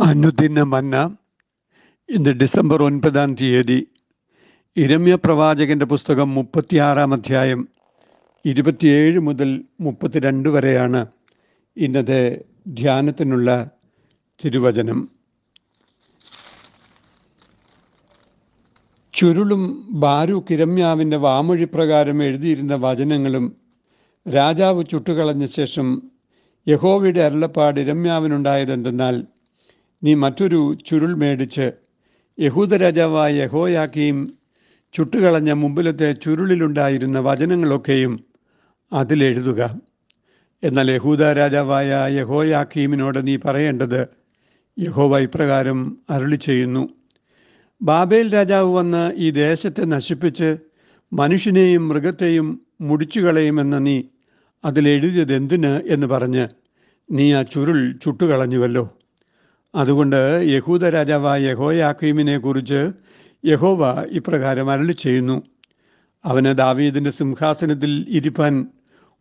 അനുദിന മന്ന ഇന്ന് ഡിസംബർ ഒൻപതാം തീയതി ഇരമ്യ പ്രവാചകന്റെ പുസ്തകം മുപ്പത്തിയാറാം അധ്യായം ഇരുപത്തിയേഴ് മുതൽ മുപ്പത്തിരണ്ട് വരെയാണ് ഇന്നത്തെ ധ്യാനത്തിനുള്ള തിരുവചനം. ചുരുളും ബാരു കിരമ്യാവിന്റെ വാമൊഴി പ്രകാരം എഴുതിയിരുന്ന വചനങ്ങളും രാജാവ് ചുട്ടുകളഞ്ഞ ശേഷം യഹോവയുടെ അരുളപ്പാട് ഇരമ്യാവിനുണ്ടായതെന്തെന്നാൽ നീ മറ്റൊരു ചുരുൾ മേടിച്ച് യഹൂദ രാജാവായ യഹോയാക്കിയും ചുട്ടുകളഞ്ഞ മുമ്പിലത്തെ ചുരുളിലുണ്ടായിരുന്ന വചനങ്ങളൊക്കെയും അതിലെഴുതുക എന്നാൽ യഹൂദ രാജാവായ യഹോയാക്കീമിനോട് നീ പറയേണ്ടത് യഹോവ ഇപ്രകാരം അരുളി ചെയ്യുന്നു. ബാബേൽ രാജാവ് വന്ന് ഈ ദേശത്തെ നശിപ്പിച്ച് മനുഷ്യനെയും മൃഗത്തെയും മുടിച്ചു കളയുമെന്ന് നീ അതിലെഴുതിയത് എന്തിന് എന്ന് പറഞ്ഞ് നീ ആ ചുരുൾ ചുട്ടുകളഞ്ഞുവല്ലോ. അതുകൊണ്ട് യഹൂദ രാജാവായ യഹോയാക്കീമിനെ കുറിച്ച് യഹോവ ഇപ്രകാരം അരളി ചെയ്യുന്നു. അവന് ദാവീദിന്റെ സിംഹാസനത്തിൽ ഇരിപ്പാൻ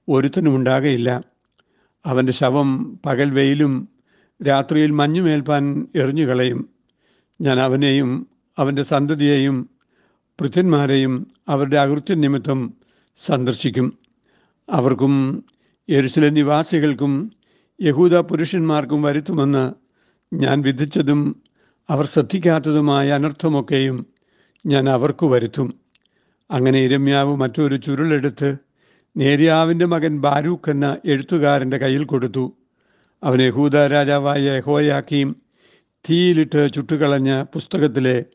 ഒരുത്തനും ഉണ്ടാകയില്ല. അവന്റെ ശവം പകൽ വെയിലും രാത്രിയിൽ മഞ്ഞുമേൽപ്പാൻ എറിഞ്ഞുകളയും. ഞാൻ അവനെയും അവന്റെ സന്തതിയെയും പൃഥ്വന്മാരെയും അവരുടെ അകൃത്യ നിമിത്തം സന്ദർശിക്കും. അവർക്കും എരുസല നിവാസികൾക്കും യഹൂദ പുരുഷന്മാർക്കും വരുത്തുമെന്ന് ഞാൻ വിധിച്ചതും അവർ ശ്രദ്ധിക്കാത്തതുമായ അനർത്ഥമൊക്കെയും ഞാൻ അവർക്ക് വരുത്തും. അങ്ങനെ ഇരമ്യാവ് മറ്റൊരു ചുരുളെടുത്ത് നേര്യാവിന്റെ മകൻ ബാരൂഖ് എന്ന എഴുത്തുകാരന്റെ കയ്യിൽ കൊടുത്തു. അവൻ യഹൂദ രാജാവായ യഹോയാക്കിയും തീയിലിട്ട് ചുട്ടുകളഞ്ഞ പുസ്തകത്തിലെ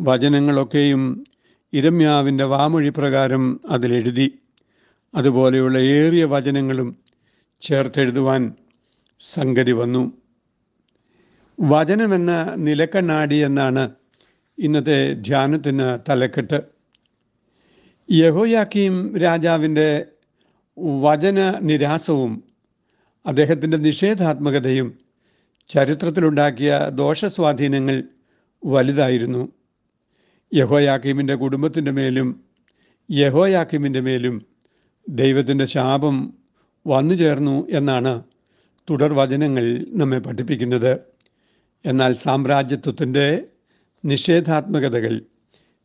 വചനങ്ങളൊക്കെയും ഇരമ്യാവിന്റെ വാമൊഴി പ്രകാരം അതിലെഴുതി അതുപോലെയുള്ള ഏറിയ വചനങ്ങളും ചേർത്തെഴുതുവാൻ സംഗതി വന്നു. വചനമെന്ന നിലക്കണ്ണാടി എന്നാണ് ഇന്നത്തെ ധ്യാനത്തിന് തലക്കെട്ട്. യഹോയാക്കീം രാജാവിന്റെ വചന നിരാസവും അദ്ദേഹത്തിന്റെ നിഷേധാത്മകതയും ചരിത്രത്തിലുണ്ടാക്കിയ ദോഷസ്വാധീനങ്ങൾ വലുതായിരുന്നു. യഹോയാക്കീമിന്റെ കുടുംബത്തിന്റെ മേലും യഹോയാക്കീമിന്റെ മേലും ദൈവത്തിന്റെ ശാപം വന്നു ചേർന്നു എന്നാണ് തുടർ വചനങ്ങൾ നമ്മെ പഠിപ്പിക്കുന്നത്. എന്നാൽ സാമ്രാജ്യത്വത്തിന്റെ നിഷേധാത്മകതകൾ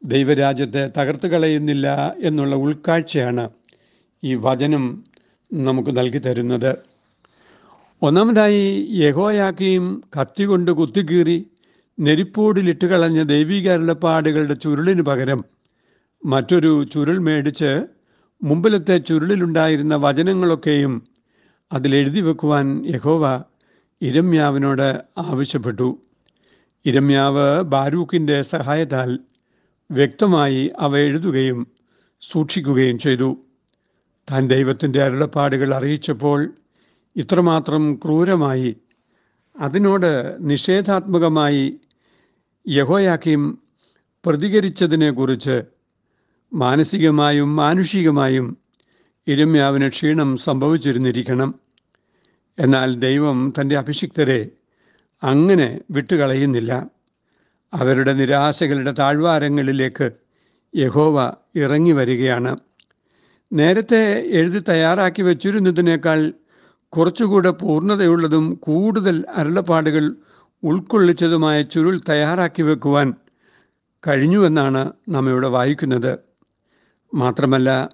ദൈവരാജ്യത്തെ തകർത്ത് കളയുന്നില്ല എന്നുള്ള ഉൾക്കാഴ്ചയാണ് ഈ വചനം നമുക്ക് നൽകി തരുന്നത്. ഒന്നാമതായി യഹോയാക്കിയും കത്തി കൊണ്ട് കുത്തിക്കീറി നെരിപ്പോടിലിട്ട് കളഞ്ഞ ദൈവിക അരുളപ്പാടുകളുടെ ചുരുളിന് പകരം മറ്റൊരു ചുരുൾ മേടിച്ച് മുമ്പിലത്തെ ചുരുളിലുണ്ടായിരുന്ന വചനങ്ങളൊക്കെയും അതിലെഴുതി വെക്കുവാൻ യഹോവ ഇരമ്യാവിനോട് ആവശ്യപ്പെട്ടു. ഇരമ്യാവ് ബാരൂക്കിന്റെ സഹായത്താൽ വ്യക്തമായി അവ എഴുതുകയും സൂക്ഷിക്കുകയും ചെയ്തു. താൻ ദൈവത്തിന്റെ അരുളപ്പാടുകൾ അറിയിച്ചപ്പോൾ ഇത്രമാത്രം ക്രൂരമായി അതിനോട് നിഷേധാത്മകമായി യഹോയാക്കിയും പ്രതികരിച്ചതിനെക്കുറിച്ച് മാനസികമായും മാനുഷികമായും ഇരമ്യാവിന് ക്ഷീണം സംഭവിച്ചിരുന്നിരിക്കണം. എന്നാൽ ദൈവം തന്റെ അഭിഷിക്തരെ അങ്ങനെ വിട്ടുകളയുന്നില്ല. അവരുടെ നിരാശകളുടെ താഴ്വാരങ്ങളിലേക്ക് യഹോവ ഇറങ്ങി വരികയാണ് നേരത്തെ എഴുതി തയ്യാറാക്കി വച്ചിരുന്നതിനേക്കാൾ കുറച്ചുകൂടെ പൂർണതയുള്ളതും കൂടുതൽ അരുളപ്പാടുകൾ ഉൾക്കൊള്ളിച്ചതുമായ ചുരുൾ തയ്യാറാക്കി വെക്കുവാൻ കഴിഞ്ഞുവെന്നാണ് നാം ഇവിടെ വായിക്കുന്നത്. മാത്രമല്ല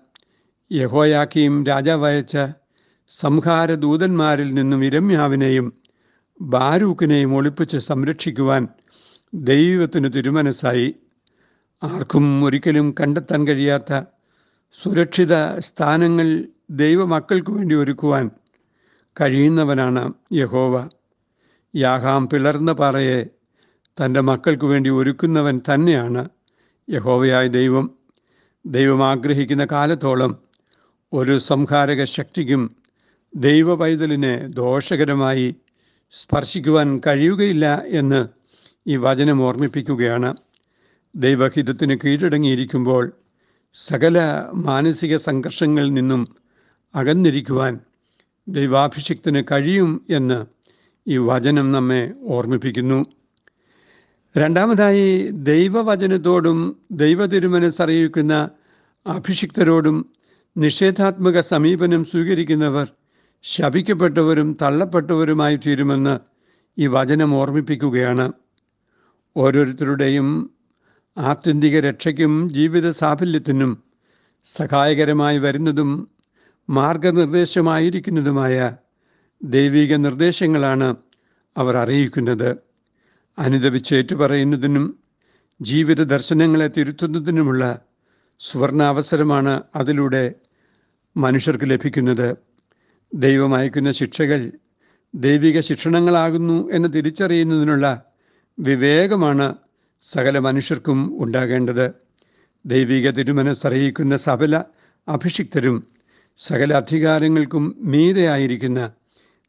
യഹോയാക്കിയും രാജാവയച്ച സംഹാര ദൂതന്മാരിൽ നിന്നും ഇരമ്യാവിനെയും ബാരൂക്കിനെയും ഒളിപ്പിച്ച് സംരക്ഷിക്കുവാൻ ദൈവത്തിന് തിരുമനസ്സായി. ആർക്കും ഒരിക്കലും കണ്ടെത്താൻ കഴിയാത്ത സുരക്ഷിത സ്ഥാനങ്ങൾ ദൈവമക്കൾക്ക് വേണ്ടി ഒരുക്കുവാൻ കഴിയുന്നവനാണ് യഹോവ. യാഹാം പിളർന്ന പാറയെ തന്റെ മക്കൾക്ക് വേണ്ടി ഒരുക്കുന്നവൻ തന്നെയാണ് യഹോവയായ ദൈവം. ദൈവം ആഗ്രഹിക്കുന്ന കാലത്തോളം ഒരു സംഹാരക ശക്തിക്കും ദൈവ പൈതലിനെ ദോഷകരമായി സ്പർശിക്കുവാൻ കഴിയുകയില്ല എന്ന് ഈ വചനം ഓർമ്മിപ്പിക്കുകയാണ്. ദൈവഹിതത്തിന് കീഴടങ്ങിയിരിക്കുമ്പോൾ സകല മാനസിക സംഘർഷങ്ങളിൽ നിന്നും അകന്നിരിക്കുവാൻ ദൈവാഭിഷിക്തന് കഴിയും എന്ന് ഈ വചനം നമ്മെ ഓർമ്മിപ്പിക്കുന്നു. രണ്ടാമതായി ദൈവവചനത്തോടും ദൈവതിരുമനസ്സറിയിക്കുന്ന അഭിഷിക്തരോടും നിഷേധാത്മക സമീപനം സ്വീകരിക്കുന്നവർ ശപിക്കപ്പെട്ടവരും തള്ളപ്പെട്ടവരുമായി തീരുമെന്ന് ഈ വചനം ഓർമ്മിപ്പിക്കുകയാണ്. ഓരോരുത്തരുടെയും ആത്യന്തിക രക്ഷയ്ക്കും ജീവിത സാഫല്യത്തിനും സഹായകരമായി വരുന്നതും മാർഗനിർദ്ദേശമായിരിക്കുന്നതുമായ ദൈവിക നിർദ്ദേശങ്ങളാണ് അവർ അറിയിക്കുന്നത്. അനുദപിച്ചേറ്റു പറയുന്നതിനും ജീവിത ദർശനങ്ങളെ തിരുത്തുന്നതിനുമുള്ള സുവർണാവസരമാണ് അതിലൂടെ മനുഷ്യർക്ക് ലഭിക്കുന്നത്. ദൈവം അയക്കുന്ന ശിക്ഷകൾ ദൈവിക ശിക്ഷണങ്ങളാകുന്നു എന്ന് തിരിച്ചറിയുന്നതിനുള്ള വിവേകമാണ് സകല മനുഷ്യർക്കും ഉണ്ടാകേണ്ടത്. ദൈവിക തിരുമനസ്സറിയിക്കുന്ന സകല അഭിഷിക്തരും സകല അധികാരങ്ങൾക്കും മീതെയായിരിക്കുന്ന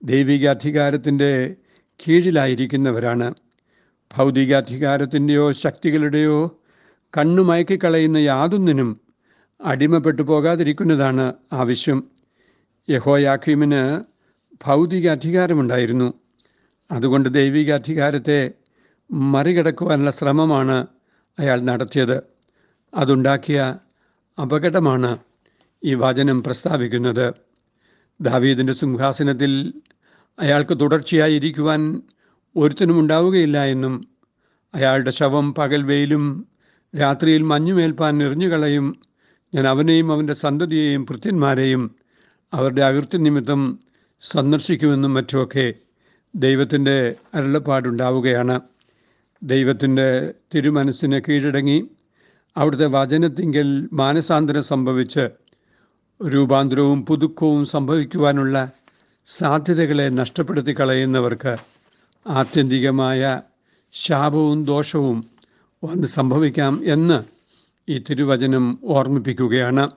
ദൈവിക അധികാരത്തിന്റെ കീഴിലായിരിക്കുന്നവരാണ്. ഭൗതിക അധികാരത്തിന്റെയോ ശക്തികളുടെയോ കണ്ണുമയക്കിക്കളയുന്ന യാതൊന്നിനും അടിമപ്പെട്ടു പോകാതിരിക്കുന്നതാണ് ആവശ്യം. യഹോയാഖീമിന് ഭൗതിക അധികാരമുണ്ടായിരുന്നു. അതുകൊണ്ട് ദൈവിക അധികാരത്തെ മറികടക്കുവാനുള്ള ശ്രമമാണ് അയാൾ നടത്തിയത്. അതുണ്ടാക്കിയ അപകടമാണ് ഈ വചനം പ്രസ്താവിക്കുന്നത്. ദാവീദിന്റെ സിംഹാസനത്തിൽ അയാൾക്ക് തുടർച്ചയായി ഇരിക്കുവാൻ ഒരുത്തനും ഉണ്ടാവുകയില്ല എന്നും അയാളുടെ ശവം പകൽ വെയിലും രാത്രിയിൽ മഞ്ഞുമേൽപ്പാൻ എറിഞ്ഞുകളയും ഞാൻ അവനെയും അവന്റെ സന്തതിയെയും ഭൃത്യന്മാരെയും അവരുടെ അകൃത്യ നിമിത്തം സന്ദർശിക്കുമെന്നും മറ്റുമൊക്കെ ദൈവത്തിന്റെ അരുളപ്പാടുണ്ടാവുകയാണ്. ദൈവത്തിന്റെ തിരുമനസ്സിനെ കീഴടങ്ങി അവിടുത്തെ വചനത്തിങ്കിൽ മാനസാന്തരം സംഭവിച്ച് രൂപാന്തരവും പുതുക്കവും സംഭവിക്കുവാനുള്ള സാധ്യതകളെ നഷ്ടപ്പെടുത്തി കളയുന്നവർക്ക് ആത്യന്തികമായ ശാപവും ദോഷവും വന്ന് സംഭവിക്കാം എന്ന് ഈ തിരുവചനം ഓർമ്മിപ്പിക്കുകയാണ്.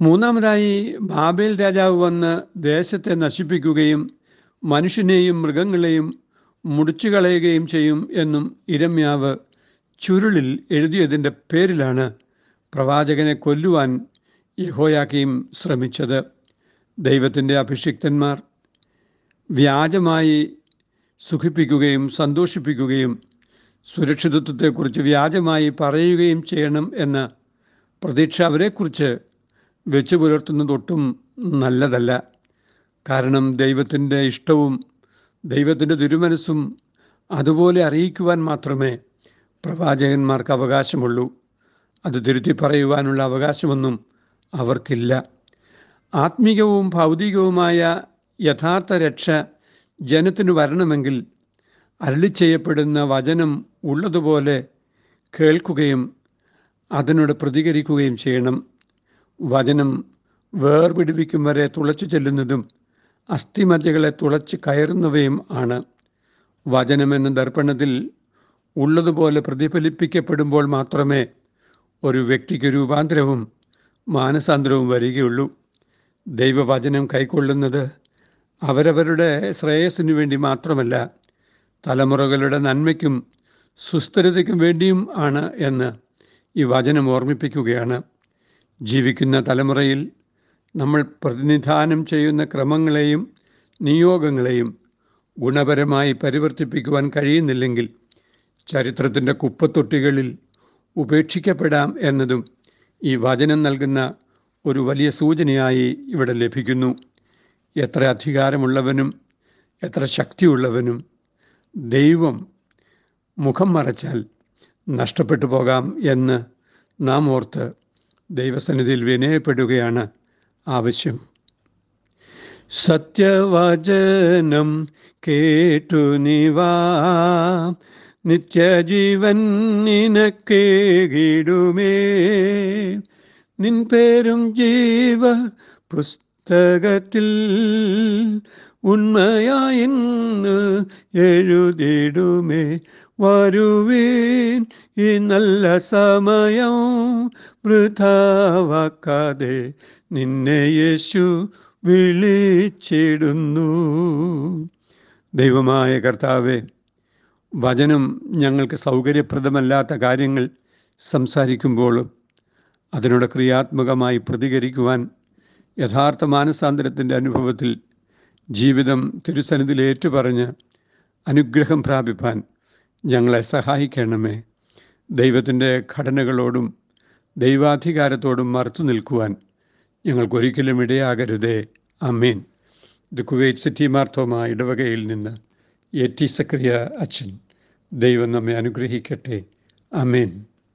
മൂന്നാമതായി ബാബേൽ രാജാവ് വന്ന് ദേശത്തെ നശിപ്പിക്കുകയും മനുഷ്യനെയും മൃഗങ്ങളെയും മുടിച്ചു കളയുകയും ചെയ്യും എന്നും ഇരമ്യാവ് ചുരുളിൽ എഴുതിയതിന്റെ പേരിലാണ് പ്രവാചകനെ കൊല്ലുവാൻ യഹോയാക്കിയും ശ്രമിച്ചത്. ദൈവത്തിന്റെ അഭിഷിക്തന്മാർ വ്യാജമായി സുഖിപ്പിക്കുകയും സന്തോഷിപ്പിക്കുകയും സുരക്ഷിതത്വത്തെക്കുറിച്ച് വ്യാജമായി പറയുകയും ചെയ്യണം എന്ന പ്രതീക്ഷ അവരെക്കുറിച്ച് വെച്ചു പുലർത്തുന്നതൊട്ടും നല്ലതല്ല. കാരണം ദൈവത്തിന്റെ ഇഷ്ടവും ദൈവത്തിന്റെ തിരുമനസ്സും അതുപോലെ അറിയിക്കുവാൻ മാത്രമേ പ്രവാചകന്മാർക്ക് അവകാശമുള്ളൂ. അത് തിരുത്തി പറയുവാനുള്ള അവകാശമൊന്നും അവർക്കില്ല. ആത്മീകവും ഭൗതികവുമായ യഥാർത്ഥ രക്ഷ ജനത്തിന് വരണമെങ്കിൽ അരളി ചെയ്യപ്പെടുന്ന വചനം ഉള്ളതുപോലെ കേൾക്കുകയും അതിനോട് പ്രതികരിക്കുകയും ചെയ്യണം. വചനം വേർപിടിപ്പിക്കും വരെ തുളച്ചു ചെല്ലുന്നതും അസ്ഥിമജ്ജകളെ തുളച്ച് കയറുന്നവയും ആണ്. വചനമെന്ന ദർപ്പണത്തിൽ ഉള്ളതുപോലെ പ്രതിഫലിപ്പിക്കപ്പെടുമ്പോൾ മാത്രമേ ഒരു വ്യക്തിക്ക് രൂപാന്തരവും മാനസാന്തരവും വരികയുള്ളൂ. ദൈവവചനം കൈക്കൊള്ളുന്നത് അവരവരുടെ ശ്രേയസ്സിനു വേണ്ടി മാത്രമല്ല തലമുറകളുടെ നന്മയ്ക്കും സുസ്ഥിരതയ്ക്കും വേണ്ടിയും ആണ് എന്ന് ഈ വചനം ഓർമ്മിപ്പിക്കുകയാണ്. ജീവിക്കുന്ന തലമുറയിൽ നമ്മൾ പ്രതിനിധാനം ചെയ്യുന്ന ക്രമങ്ങളെയും നിയോഗങ്ങളെയും ഗുണപരമായി പരിവർത്തിപ്പിക്കുവാൻ കഴിയുന്നില്ലെങ്കിൽ ചരിത്രത്തിന്റെ കുപ്പത്തൊട്ടികളിൽ ഉപേക്ഷിക്കപ്പെടാം എന്നതും ഈ വചനം നൽകുന്ന ഒരു വലിയ സൂചനയായി ഇവിടെ ലഭിക്കുന്നു. എത്ര അധികാരമുള്ളവനും എത്ര ശക്തിയുള്ളവനും ദൈവം മുഖം മറച്ചാൽ നഷ്ടപ്പെട്ടു പോകാം എന്ന് നാം ഓർത്ത് ദൈവസന്നിധിയിൽ വിനയപ്പെടുകയാണ് ആവശ്യം. സത്യവചനം കേട്ടു നിവാ നിത്യജീവൻ നിനക്കേകിടുമേ. നിൻ പേരും ജീവ പുസ്തകത്തിൽ ഉണ്മയായിന്ന് എഴുതിടുമേ. വരുവീൻ ഈ നല്ല സമയം വൃഥാവാക്കാതെ നിന്നെ യേശു വിളിച്ചിടുന്നു. ദൈവമായ കർത്താവെ വചനം ഞങ്ങൾക്ക് സൗകര്യപ്രദമല്ലാത്ത കാര്യങ്ങൾ സംസാരിക്കുമ്പോഴും അതിനോട് ക്രിയാത്മകമായി പ്രതികരിക്കുവാൻ യഥാർത്ഥ മാനസാന്തരത്തിന്റെ അനുഭവത്തിൽ ജീവിതം തിരുസന്നിധിയിൽ ഏറ്റുപറഞ്ഞ് അനുഗ്രഹം പ്രാപിപ്പാൻ ഞങ്ങളെ സഹായിക്കണമേ. ദൈവത്തിന്റെ ഘടനകളോടും ദൈവാധികാരത്തോടും മറുത്തു നിൽക്കുവാൻ ഞങ്ങൾക്കൊരിക്കലും ഇടയാകരുതേ. അമ്മീൻ ഇത് കുവൈറ്റ് സിറ്റി മാർത്തോമ ഇടവകയിൽ നിന്ന് എ ടി സക്രിയ അച്ഛൻ. ദൈവം നമ്മെ അനുഗ്രഹിക്കട്ടെ. അമേൻ